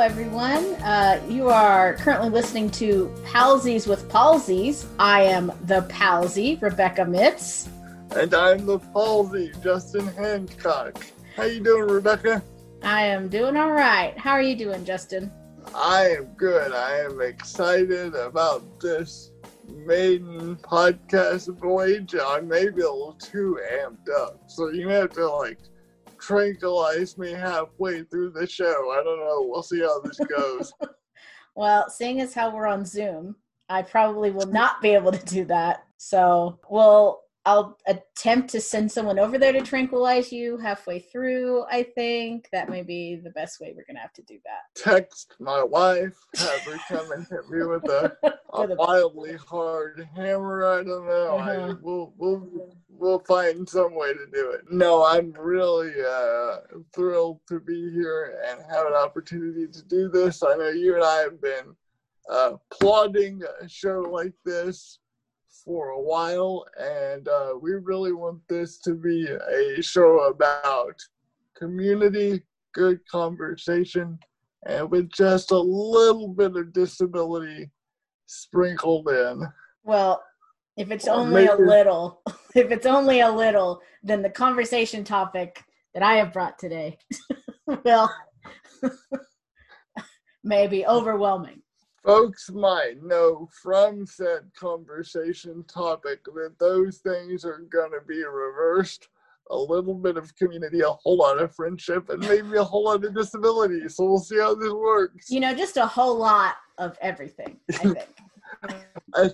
everyone. Uh, you are currently listening to Palsies with Palsies. I am the Palsy, Rebecca Mitz. And I'm the palsy, Justin Hancock. How you doing, Rebecca? I am doing all right. How are you doing, Justin? I am good. I am excited about this maiden podcast voyage. I may be a little too amped up, so you may have to like tranquilize me halfway through the show. I don't know. We'll see how this goes. Well, seeing as how we're on Zoom, I probably will not be able to do that. So we'll I'll attempt to send someone over there to tranquilize you halfway through. I think that may be the best way we're gonna have to do that. Text my wife, have her come and hit me with a, a With a- wildly hard hammer. I don't know. Uh-huh. we'll we'll we'll find some way to do it. No, I'm really uh, thrilled to be here and have an opportunity to do this. I know you and I have been uh, plotting a show like this for a while, and uh, we really want this to be a show about community, good conversation, and with just a little bit of disability sprinkled in. Well, if it's Or only a little, if it's only a little, then the conversation topic that I have brought today will may be overwhelming. Folks might know from said conversation topic that those things are going to be reversed. A little bit of community, a whole lot of friendship, and maybe a whole lot of disability. So we'll see how this works. You know, just a whole lot of everything, I think. I,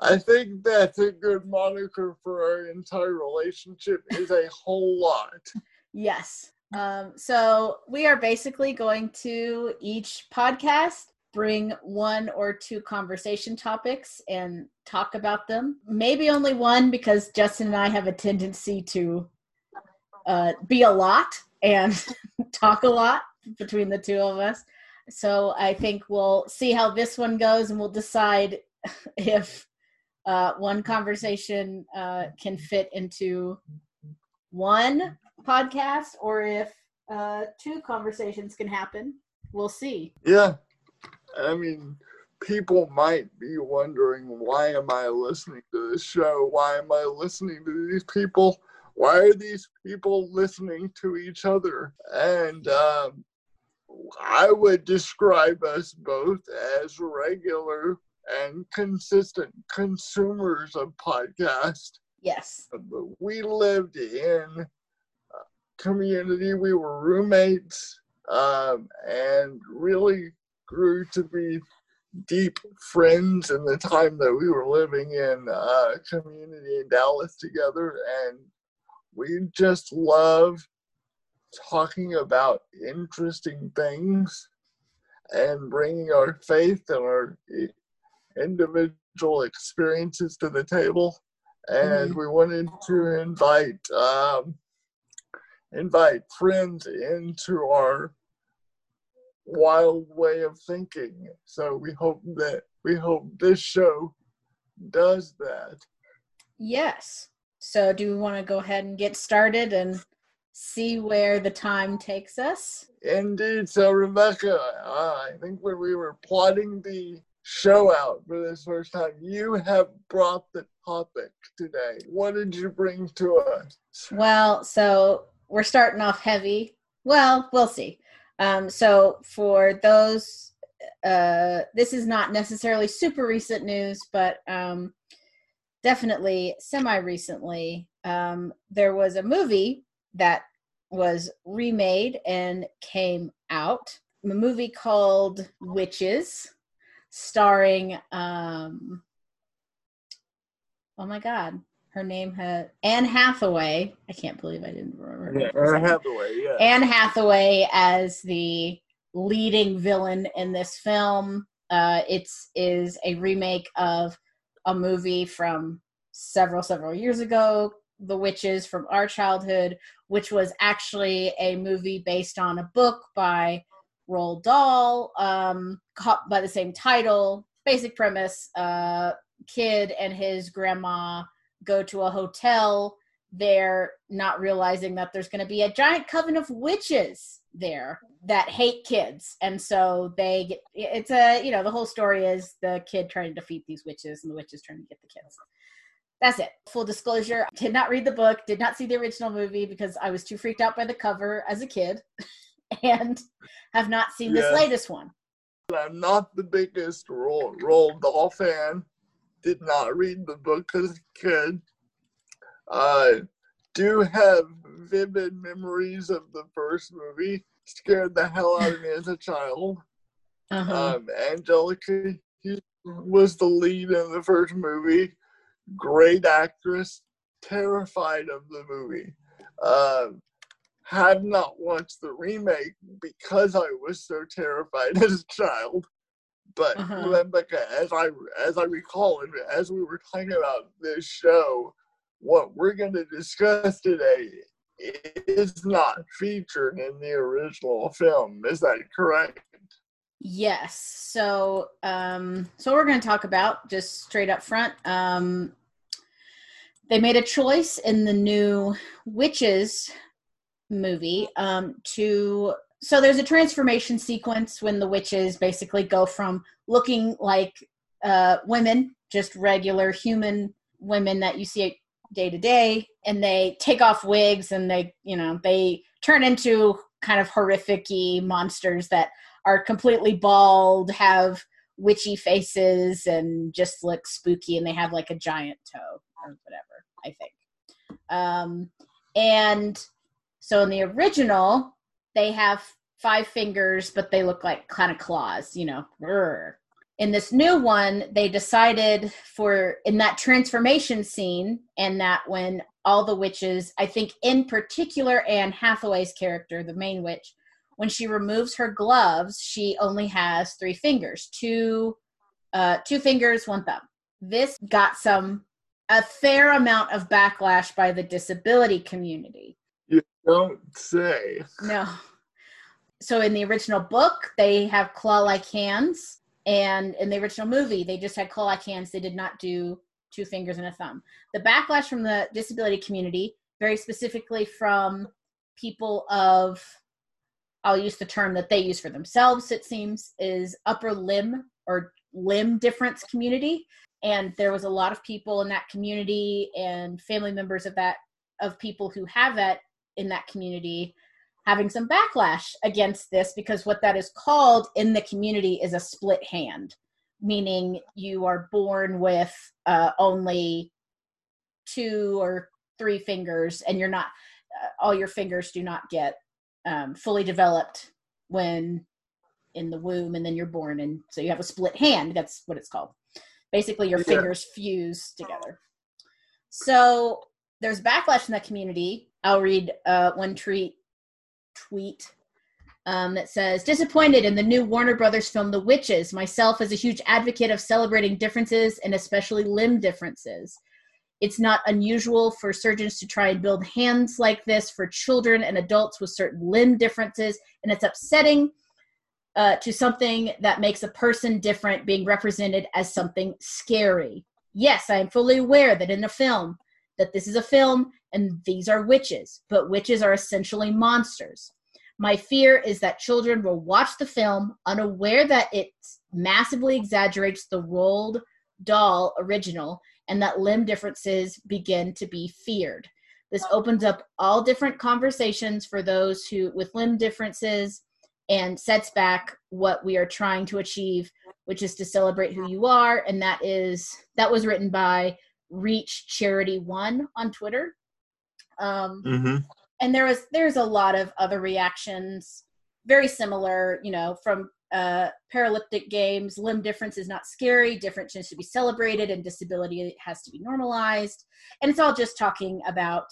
I think that's a good moniker for our entire relationship is a whole lot. Yes. Um, so we are basically going to each podcast bring one or two conversation topics and talk about them. Maybe only one because Justin and I have a tendency to uh, be a lot and talk a lot between the two of us. So I think we'll see how this one goes and we'll decide if uh, one conversation uh, can fit into one podcast or if uh, two conversations can happen. We'll see. Yeah. I mean, people might be wondering why am I listening to this show? Why am I listening to these people? Why are these people listening to each other? And um, I would describe us both as regular and consistent consumers of podcasts. Yes. We lived in a community. We were roommates um, and really grew to be deep friends in the time that we were living in a community in Dallas together. And we just love talking about interesting things and bringing our faith and our individual experiences to the table. And we wanted to invite um, invite friends into our wild way of thinking. So we hope that we hope this show does that. Yes. So, do we want to go ahead and get started and see where the time takes us? Indeed. So Rebecca, I think when we were plotting the show out for this first time, you have brought the topic today. What did you bring to us? Well, so we're starting off heavy. Well, we'll see. Um, so, for those, uh, this is not necessarily super recent news, but um, definitely semi recently. Um, there was a movie that was remade and came out. A movie called Witches, starring, um, oh my God, her name had Anne Hathaway. I can't believe I didn't remember. her name Anne. Hathaway, yeah. Anne Hathaway as the leading villain in this film. Uh, it's is a remake of a movie from several several years ago, The Witches from our childhood, which was actually a movie based on a book by Roald Dahl, um, by the same title. Basic premise: uh, kid and his grandma go to a hotel they're not realizing that there's going to be a giant coven of witches there that hate kids. And so they get it's a you know the whole story is the kid trying to defeat these witches and the witches trying to get the kids. That's it. Full disclosure I did not read the book did not see the original movie because i was too freaked out by the cover as a kid and have not seen this latest one. I'm not the biggest Roald, Roald Dahl fan did not read the book as a kid uh do have vivid memories of the first movie. Scared the hell out of me as a child. Uh-huh. Um, Anjelica was the lead in the first movie. Great actress. Terrified of the movie. Um, have not watched the remake because I was so terrified as a child. But uh-huh. Rebecca, as I as I recall, and as we were talking about this show, what we're going to discuss today is not featured in the original film. Is that correct? Yes. So, um, so we're going to talk about just straight up front. Um, they made a choice in the new Witches movie um, to. So there's a transformation sequence when the witches basically go from looking like uh, women, just regular human women that you see day to day and they take off wigs and they you know they turn into kind of horrific monsters that are completely bald have witchy faces and just look spooky and they have like a giant toe or whatever i think. Um and so in the original they have five fingers but they look like kind of claws you know in this new one they decided for in that transformation scene and that when all the witches i think in particular anne hathaway's character the main witch when she removes her gloves she only has three fingers two uh two fingers one thumb. This got some a fair amount of backlash by the disability community don't say no so in the original book they have claw like hands and in the original movie, they just had claw-like hands. They did not do two fingers and a thumb. The backlash from the disability community, very specifically from people of, I'll use the term that they use for themselves, it seems, is upper limb or limb difference community. And there was a lot of people in that community and family members of that, of people who have that in that community having some backlash against this because what that is called in the community is a split hand, meaning you are born with uh, only two or three fingers and you're not, uh, all your fingers do not get um, fully developed when in the womb and then you're born and so you have a split hand. That's what it's called. Basically your yeah. fingers fuse together. So there's backlash in that community i'll read uh, one tweet tweet um, that says disappointed in the new warner brothers film the witches. Myself as a huge advocate of celebrating differences and especially limb differences. It's not unusual for surgeons to try and build hands like this for children and adults with certain limb differences and it's upsetting uh, to something that makes a person different being represented as something scary. Yes i am fully aware that in a film that this is a film and these are witches, but witches are essentially monsters. My fear is that children will watch the film unaware that it massively exaggerates the Roald Dahl original and that limb differences begin to be feared. This opens up all different conversations for those who with limb differences and sets back what we are trying to achieve, which is to celebrate who you are. And that is that was written by reach charity one on twitter um, mm-hmm. and there was there's a lot of other reactions very similar you know from uh, games limb difference is not scary difference needs to be celebrated and disability has to be normalized and it's all just talking about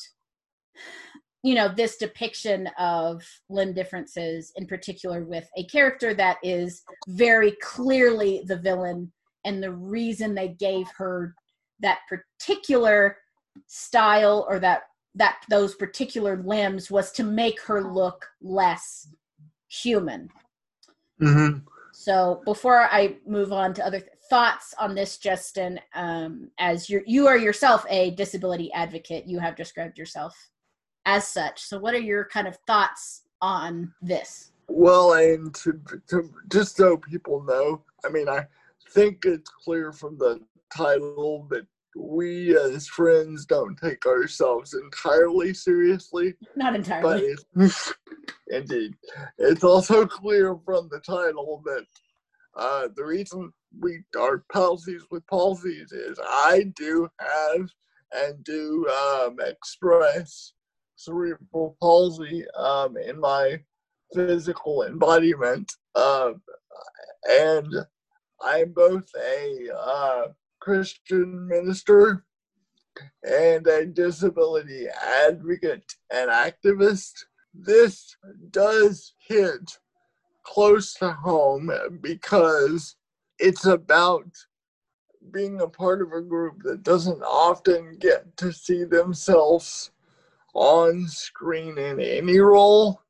you know this depiction of limb differences in particular with a character that is very clearly the villain and the reason they gave her that particular style or that that those particular limbs was to make her look less human. Mm-hmm. So before I move on to other th- thoughts on this, Justin, um, as you you are yourself a disability advocate, you have described yourself as such. So what are your kind of thoughts on this? Well, and to, to just so people know, I mean, I think it's clear from the title that we as friends don't take ourselves entirely seriously. Not entirely. But indeed, it's also clear from the title that uh, the reason we are palsies with palsies is I do have and do um, express cerebral palsy um, in my physical embodiment. Uh, and I'm both a uh, Christian minister and a disability advocate and activist. This does hit close to home because it's about being a part of a group that doesn't often get to see themselves on screen in any role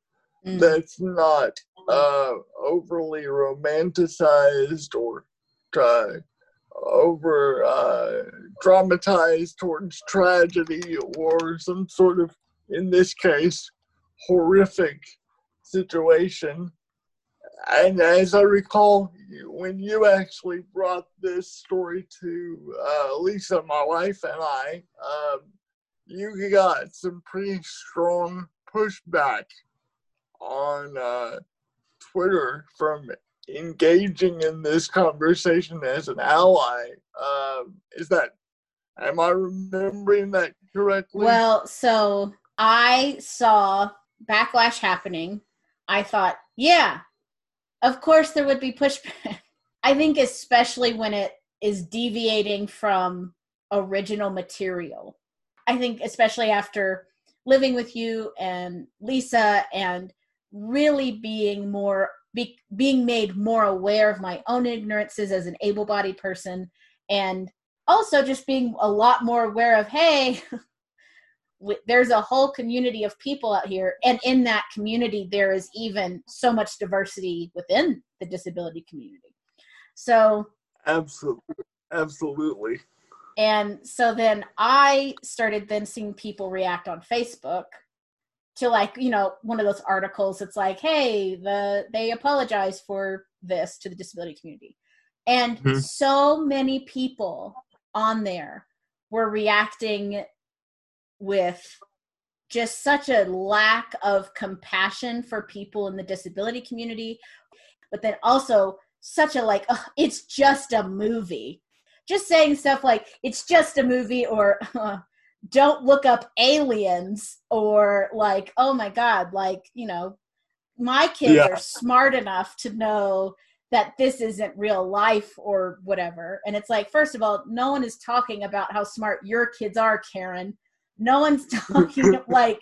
mm. that's not uh, overly romanticized or uh, over uh, dramatized towards tragedy or some sort of, in this case, horrific situation. And as I recall, when you actually brought this story to uh, Lisa, my wife, and I, um, you got some pretty strong pushback on uh, Twitter from engaging in this conversation as an ally. Um, is that, am I remembering that correctly? Well, so I saw backlash happening. I thought, yeah, of course there would be pushback. I think, especially when it is deviating from original material. I think, especially after living with you and Lisa and really being more be, being made more aware of my own ignorances as an able-bodied person. And also just being a lot more aware of hey there's a whole community of people out here. And in that community there is even so much diversity within the disability community. So absolutely absolutely. And so then i started then seeing people react on facebook to like you know one of those articles it's like hey the they apologize for this to the disability community and mm-hmm. so many people on there were reacting with just such a lack of compassion for people in the disability community but then also such a like oh, it's just a movie just saying stuff like it's just a movie or uh, don't look up aliens or like oh my god like you know my kids yeah. are smart enough to know that this isn't real life or whatever. And it's like first of all no one is talking about how smart your kids are karen. No one's talking like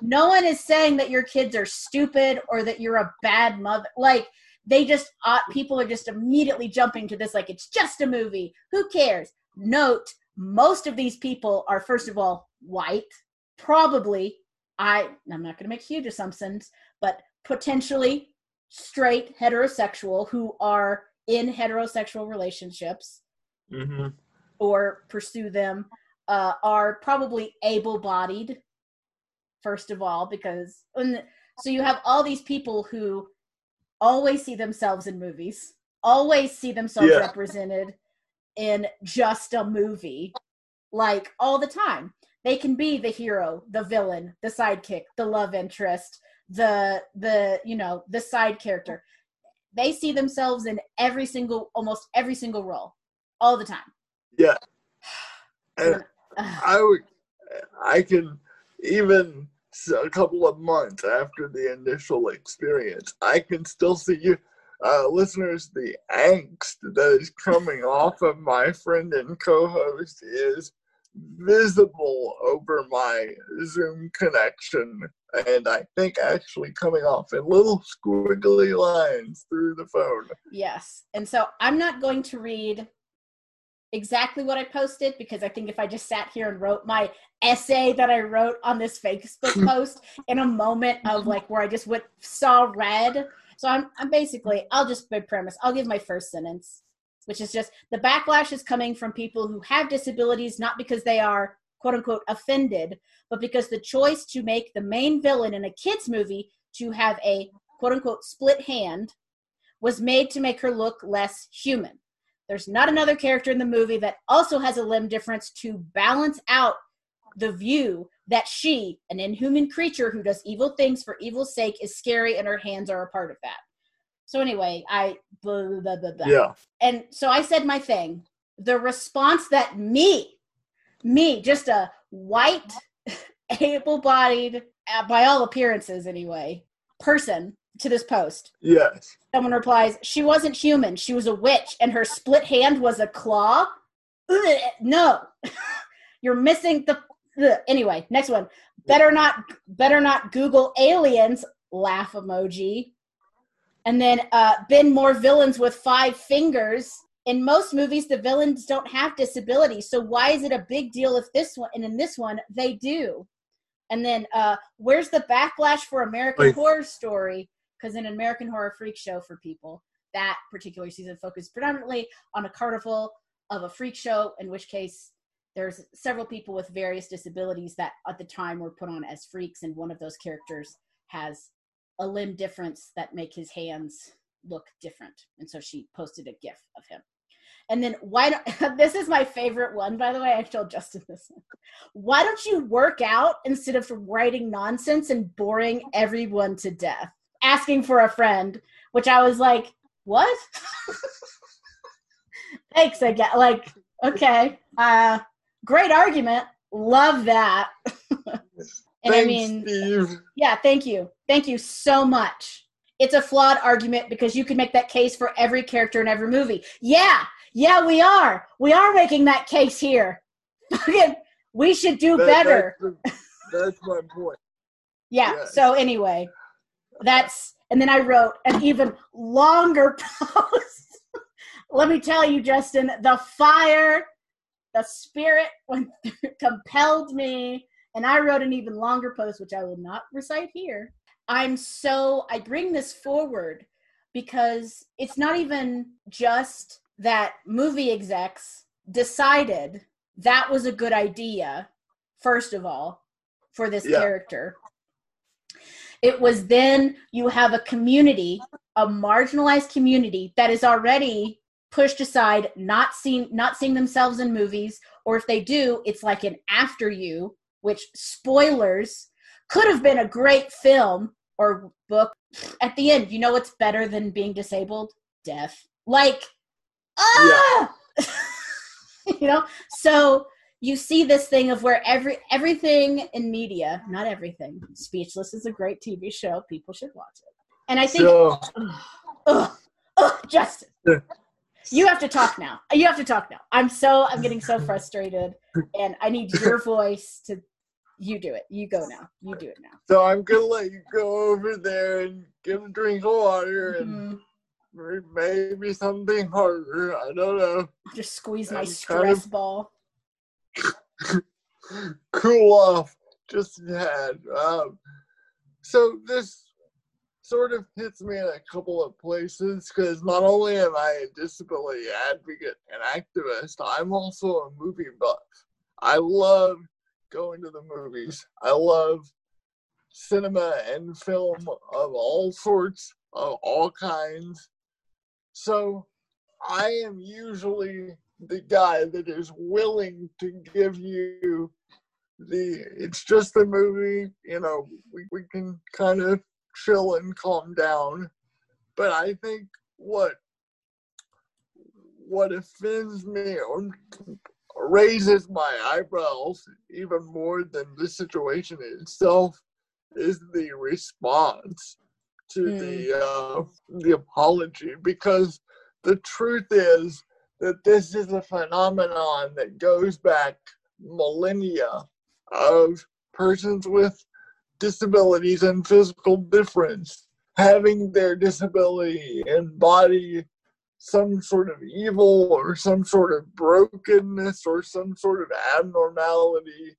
no one is saying that your kids are stupid or that you're a bad mother. Like they just uh, people are just immediately jumping to this like it's just a movie. Who cares? Note most of these people are first of all white probably i i'm not going to make huge assumptions but potentially straight heterosexual who are in heterosexual relationships mm-hmm. or pursue them uh, are probably able-bodied first of all because the, so you have all these people who always see themselves in movies always see themselves yeah. represented in just a movie like all the time. They can be the hero the villain the sidekick the love interest the the you know the side character. They see themselves in every single almost every single role all the time. Yeah. And i would i can even a couple of months after the initial experience i can still see you uh, listeners, the angst that is coming off of my friend and co host is visible over my Zoom connection. And I think actually coming off in little squiggly lines through the phone. Yes. And so I'm not going to read exactly what I posted because I think if I just sat here and wrote my essay that I wrote on this Facebook post in a moment of like where I just went saw red so I'm, I'm basically, I'll just my premise. I'll give my first sentence, which is just the backlash is coming from people who have disabilities, not because they are quote unquote offended, but because the choice to make the main villain in a kids movie to have a quote unquote split hand was made to make her look less human. There's not another character in the movie that also has a limb difference to balance out the view that she, an inhuman creature who does evil things for evil's sake, is scary and her hands are a part of that. So anyway, I blah, blah, blah, blah. Yeah. And so I said my thing. The response that me, me, just a white, able-bodied, uh, by all appearances anyway, person to this post. Yes. Someone replies, "She wasn't human. She was a witch, and her split hand was a claw." Ugh, no, you're missing the. Ugh. Anyway, next one. Better not. Better not Google aliens. Laugh emoji. And then uh, been more villains with five fingers. In most movies, the villains don't have disabilities. So why is it a big deal if this one and in this one they do? And then uh, where's the backlash for American Wait. Horror Story? Because in American Horror Freak Show for people, that particular season focused predominantly on a carnival of a freak show, in which case there's several people with various disabilities that at the time were put on as freaks, and one of those characters has a limb difference that make his hands look different. And so she posted a gif of him. And then why don't this is my favorite one, by the way. I told Justin this one. Why don't you work out instead of writing nonsense and boring everyone to death? Asking for a friend, which I was like, what? Thanks, I get like, okay. Uh great argument. Love that. and I mean Steve. yeah, thank you. Thank you so much. It's a flawed argument because you could make that case for every character in every movie. Yeah, yeah, we are. We are making that case here. We should do That- better. That's, the- that's my point. Yeah. Yes. So anyway, that's and then I wrote an even longer post. Let me tell you, Justin, the fire, the spirit when compelled me, and I wrote an even longer post, which I will not recite here. I'm so I bring this forward because it's not even just that movie execs decided that was a good idea, first of all, for this Yeah. character. It was then you have a community, a marginalized community that is already pushed aside, not seen, not seeing themselves in movies, or if they do, it's like an after you, which spoilers could have been a great film or book. At the end, you know what's better than being disabled? Death. Like, ah, you know. So you see this thing of where every everything in media, not everything. Speechless is a great TV show. People should watch it. And I think, So, ugh, ugh, Justin, Yeah. You have to talk now. You have to talk now. I'm so I'm getting so frustrated, and I need your voice to. You do it. You go now. You do it now. so I'm gonna let you go over there and give a drink of water and Mhm. maybe something harder. I don't know. Just squeeze my I'm stress of- ball. cool off just a tad. Um, so this sort of hits me in a couple of places because not only am I a disability advocate and activist, I'm also a movie buff. I love going to the movies. I love cinema and film of all sorts, of all kinds. So I am usually the guy that is willing to give you the it's just a movie, you know, we, we can kind of chill and calm down. But I think what what offends me or raises my eyebrows even more than the situation itself is the response to the uh, the apology because the truth is that this is a phenomenon that goes back millennia of persons with disabilities and physical difference having their disability embody some sort of evil or some sort of brokenness or some sort of abnormality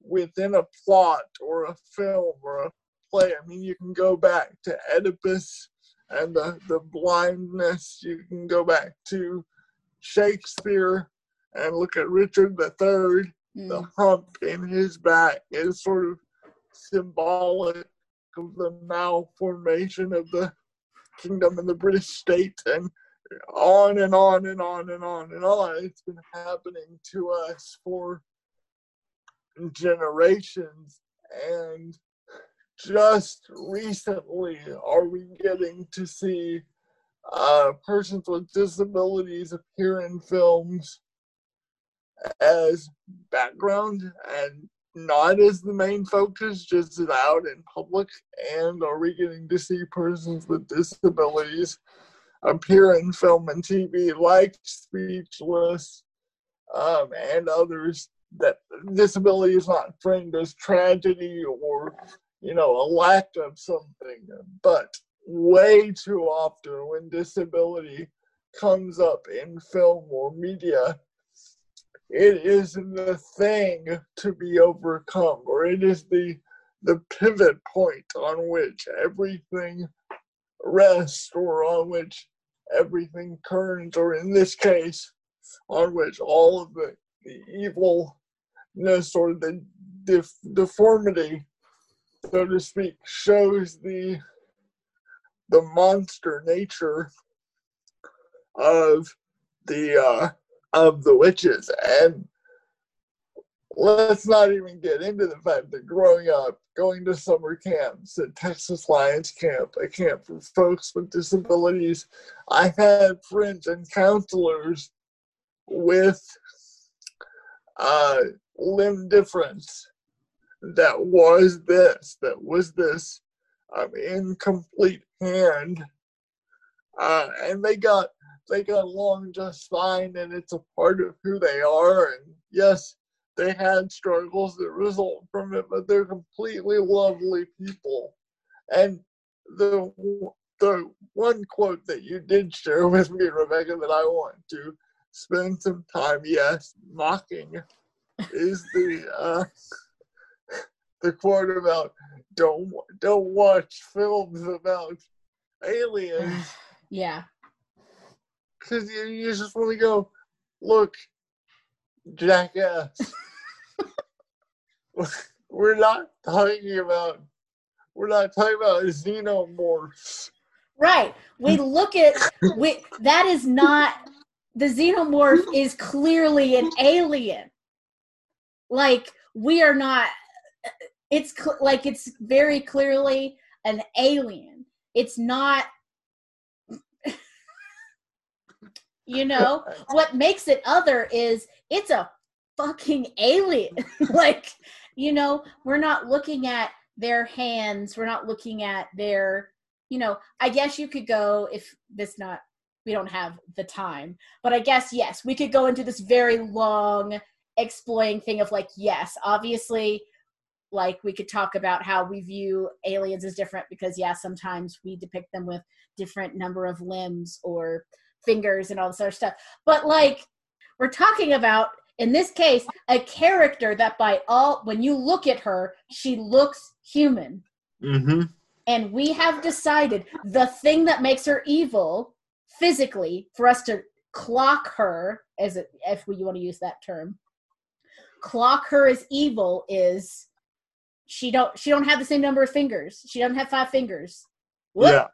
within a plot or a film or a play. I mean, you can go back to Oedipus and the, the blindness. You can go back to Shakespeare and look at Richard III. The Mm. hump in his back is sort of symbolic of the malformation of the kingdom and the British state and on and on and on and on and on. It's been happening to us for generations and just recently are we getting to see uh, persons with disabilities appear in films as background and not as the main focus, just out in public? And are we getting to see persons with disabilities appear in film and TV like Speechless um, and others that disability is not framed as tragedy or you know a lack of something but way too often when disability comes up in film or media it is the thing to be overcome or it is the the pivot point on which everything rests or on which everything turns or in this case on which all of the, the evilness or the def- deformity so to speak shows the the monster nature of the uh, of the witches. And let's not even get into the fact that growing up, going to summer camps at Texas Lions Camp, a camp for folks with disabilities, I had friends and counselors with uh, limb difference that was this, that was this um, incomplete hand. Uh, and they got they got along just fine and it's a part of who they are. And yes they had struggles that result from it but they're completely lovely people. And the the one quote that you did share with me rebecca that i want to spend some time yes mocking is the uh the quote about don't don't watch films about aliens. Yeah because you, you just want to go, look, jackass. we're not talking about we're not talking about xenomorphs. Right. We look at we that is not the xenomorph is clearly an alien. Like we are not it's cl- like it's very clearly an alien. It's not You know, what makes it other is it's a fucking alien. like, you know, we're not looking at their hands, we're not looking at their, you know, I guess you could go if this not we don't have the time, but I guess yes, we could go into this very long exploring thing of like yes, obviously like we could talk about how we view aliens as different because yeah, sometimes we depict them with different number of limbs or fingers and all this other stuff. But like we're talking about in this case a character that by all when you look at her, she looks human. Mm-hmm. And we have decided the thing that makes her evil physically for us to clock her as it, if we want to use that term clock her as evil is she don't she don't have the same number of fingers she doesn't have five fingers Whoop. yeah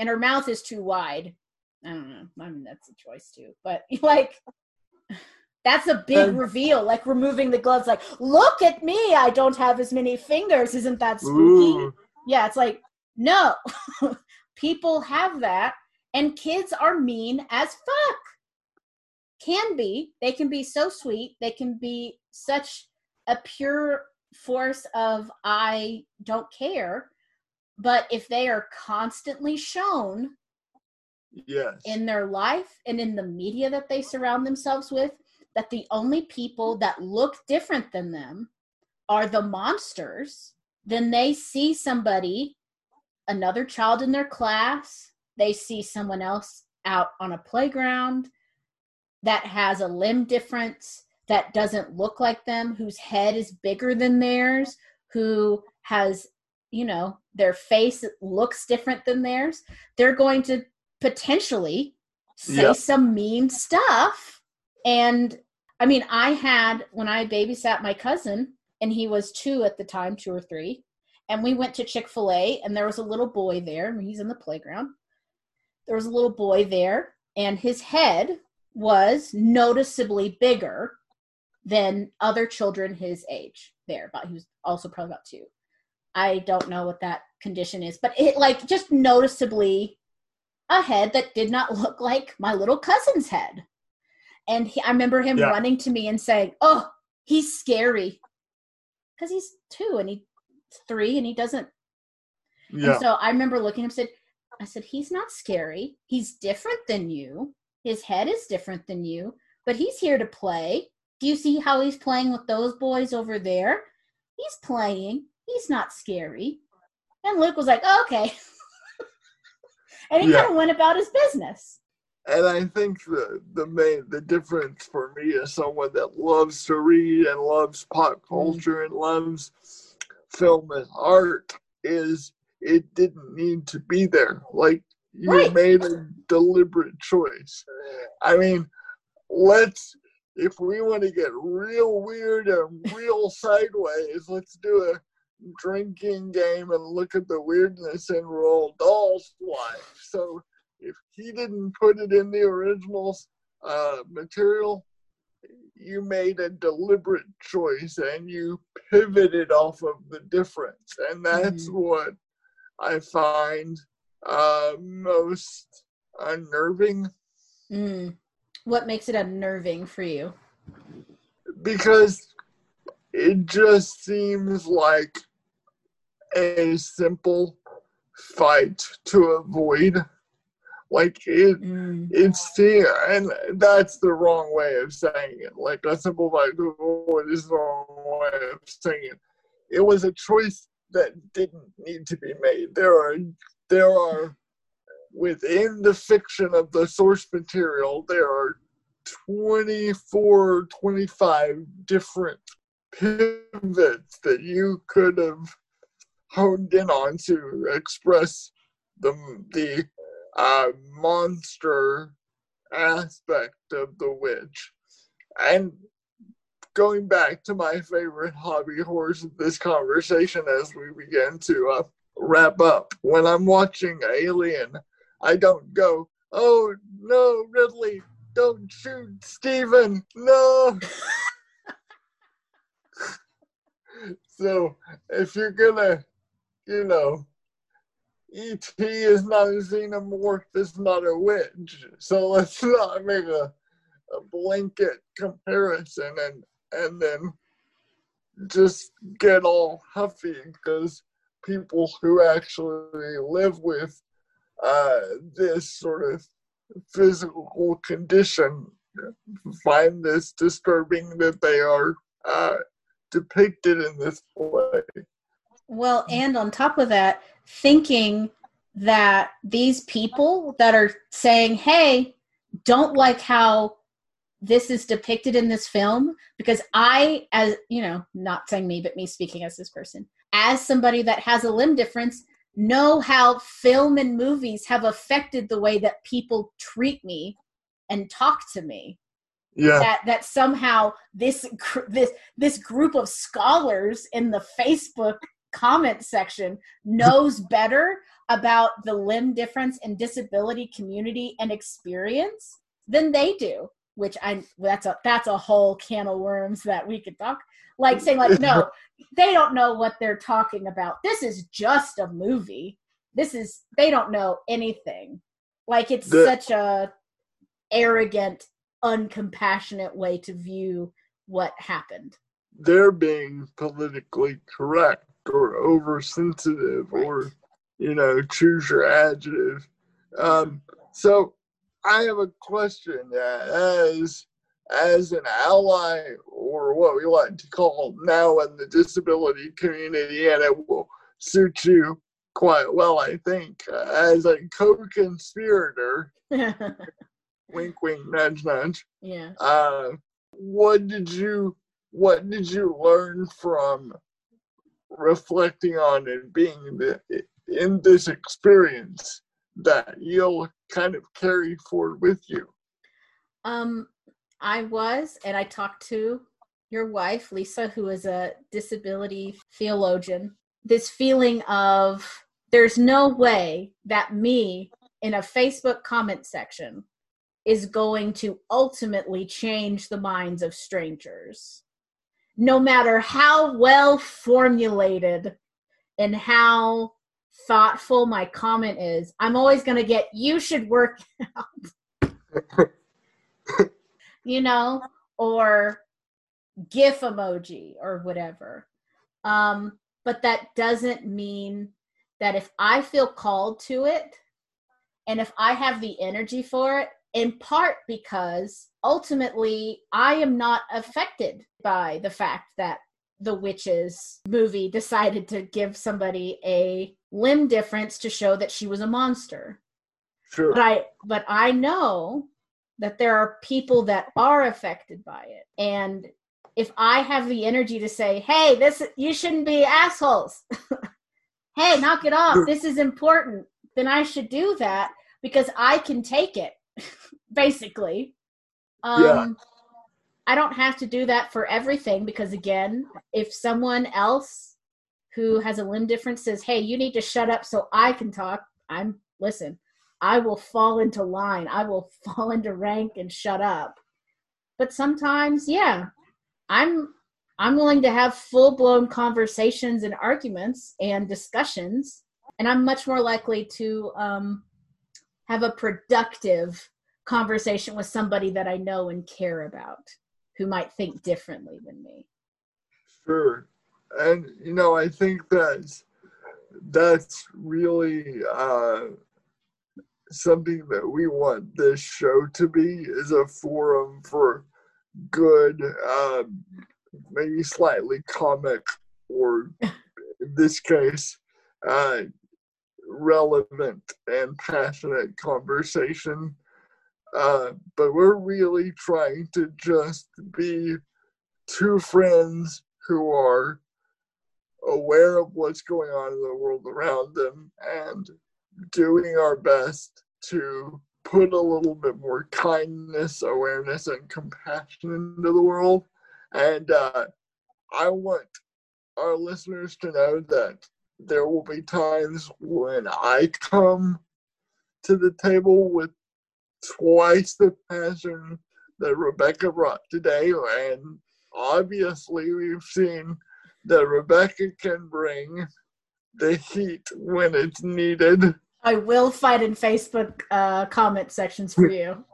and her mouth is too wide I don't know. I mean, that's a choice too. But like, that's a big um, reveal. Like removing the gloves. Like, look at me. I don't have as many fingers. Isn't that spooky? Ooh. Yeah. It's like no. People have that, and kids are mean as fuck. Can be. They can be so sweet. They can be such a pure force of I don't care. But if they are constantly shown yes. in their life and in the media that they surround themselves with that the only people that look different than them are the monsters, then they see somebody, another child in their class, they see someone else out on a playground that has a limb difference, that doesn't look like them, whose head is bigger than theirs, who has, you know, their face looks different than theirs. They're going to potentially say yep. some mean stuff. And I mean, I had when I babysat my cousin, and he was two at the time, two or three, and we went to Chick-fil-A and there was a little boy there and he's in the playground. There was a little boy there and his head was noticeably bigger than other children his age there, but he was also probably about 2. I don't know what that condition is, but it like just noticeably a head that did not look like my little cousin's head. And he, I remember him yeah. running to me and saying, "Oh, he's scary," because he's two and he's three and he doesn't. Yeah. And so I remember looking at him and said, "I said he's not scary. He's different than you. His head is different than you, but he's here to play. Do you see how he's playing with those boys over there? He's playing. He's not scary." And Luke was like, oh, "Okay." and he yeah. kind of went about his business. And I think the the main the difference for me as someone that loves to read and loves pop mm-hmm. culture and loves film and art is it didn't need to be there. Like you right. made a deliberate choice. I mean, let's if we want to get real weird and real sideways, let's do a drinking game and look at the weirdness in Roald Dahl's life. So if he didn't put it in the original uh, material, you made a deliberate choice and you pivoted off of the difference. And that's mm-hmm. what I find uh, most unnerving. Mm. What makes it unnerving for you? Because it just seems like a simple fight to avoid. Like it, mm. it's the and that's the wrong way of saying it. Like a simple fight to avoid is the wrong way of saying it. It was a choice that didn't need to be made. There are there are within the fiction of the source material there are 24 25 different pivots that you could have honed in on to express the the uh, monster aspect of the witch. And going back to my favorite hobby horse of this conversation as we begin to uh, wrap up, when I'm watching Alien, I don't go, "Oh no, Ridley, don't shoot Steven, no." so if you're gonna you know, ET is not a xenomorph, it's not a witch. So let's not make a, a blanket comparison and and then just get all huffy because people who actually live with uh, this sort of physical condition find this disturbing that they are uh, depicted in this way. Well, and on top of that, thinking that these people that are saying, hey, don't like how this is depicted in this film, because I, as you know, not saying me, but me speaking as this person, as somebody that has a limb difference, know how film and movies have affected the way that people treat me and talk to me yeah. that that somehow this this this group of scholars in the facebook comment section knows better about the limb difference and disability community and experience than they do which i that's a that's a whole can of worms that we could talk like saying like no they don't know what they're talking about. This is just a movie. This is they don't know anything. Like it's the, such a arrogant uncompassionate way to view what happened. They're being politically correct or oversensitive or you know choose your adjective. Um, so i have a question as as an ally or what we like to call now in the disability community and it will suit you quite well i think uh, as a co-conspirator wink wink nudge nudge yeah. uh, what did you what did you learn from reflecting on and being the, in this experience that you'll kind of carry forward with you? Um, I was, and I talked to your wife, Lisa, who is a disability theologian. this feeling of there's no way that me in a Facebook comment section is going to ultimately change the minds of strangers. No matter how well formulated and how thoughtful my comment is, I'm always going to get, you should work out. you know, or GIF emoji or whatever. Um, but that doesn't mean that if I feel called to it and if I have the energy for it, in part because ultimately I am not affected by the fact that the witches movie decided to give somebody a limb difference to show that she was a monster. Sure. But I but I know that there are people that are affected by it. And if I have the energy to say, "Hey, this you shouldn't be assholes." hey, knock it off. This is important. Then I should do that because I can take it. basically. Um, yeah. I don't have to do that for everything because, again, if someone else who has a limb difference says, "Hey, you need to shut up so I can talk," I'm listen. I will fall into line. I will fall into rank and shut up. But sometimes, yeah, I'm I'm willing to have full blown conversations and arguments and discussions, and I'm much more likely to um, have a productive conversation with somebody that I know and care about who might think differently than me. Sure. And you know, I think that's that's really uh, something that we want this show to be is a forum for good, uh, maybe slightly comic, or in this case, uh, relevant and passionate conversation uh, but we're really trying to just be two friends who are aware of what's going on in the world around them and doing our best to put a little bit more kindness, awareness, and compassion into the world. And uh, I want our listeners to know that there will be times when I come to the table with twice the passion that Rebecca brought today. And obviously, we've seen that Rebecca can bring the heat when it's needed. I will fight in Facebook uh, comment sections for you.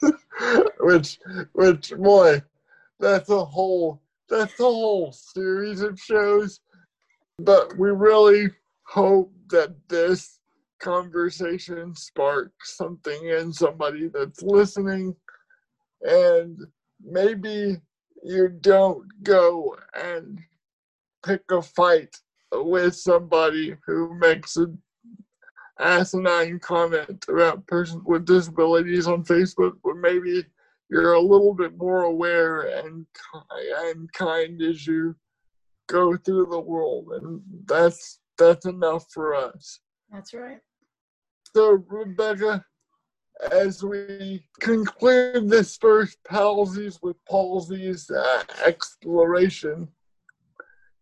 which, which, boy, that's a whole that's a whole series of shows. But we really hope that this conversation sparks something in somebody that's listening. And maybe you don't go and pick a fight with somebody who makes an asinine comment about persons with disabilities on Facebook, but maybe you're a little bit more aware and and kind as you go through the world, and that's that's enough for us. That's right. So, Rebecca, as we conclude this first Palsies with Palsies uh, exploration,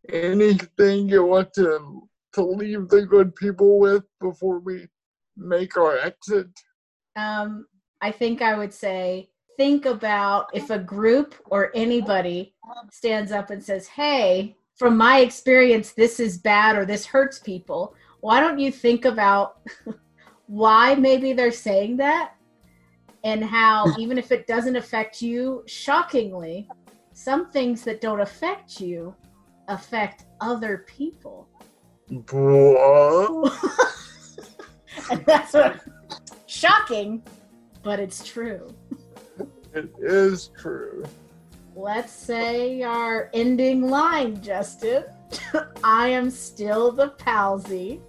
anything you want to, to leave the good people with before we make our exit? Um, I think I would say think about if a group or anybody stands up and says, Hey, from my experience, this is bad or this hurts people. Why don't you think about why maybe they're saying that? And how hmm. even if it doesn't affect you shockingly some things that don't affect you affect other people. And that's what shocking but it's true. It is true let's say our ending line justin i am still the palsy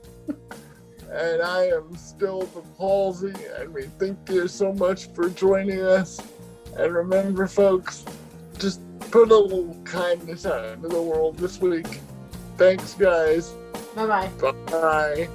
and I am still the palsy, and we thank you so much for joining us. And remember, folks, just put a little kindness out into the world this week. Thanks, guys. Bye-bye. Bye.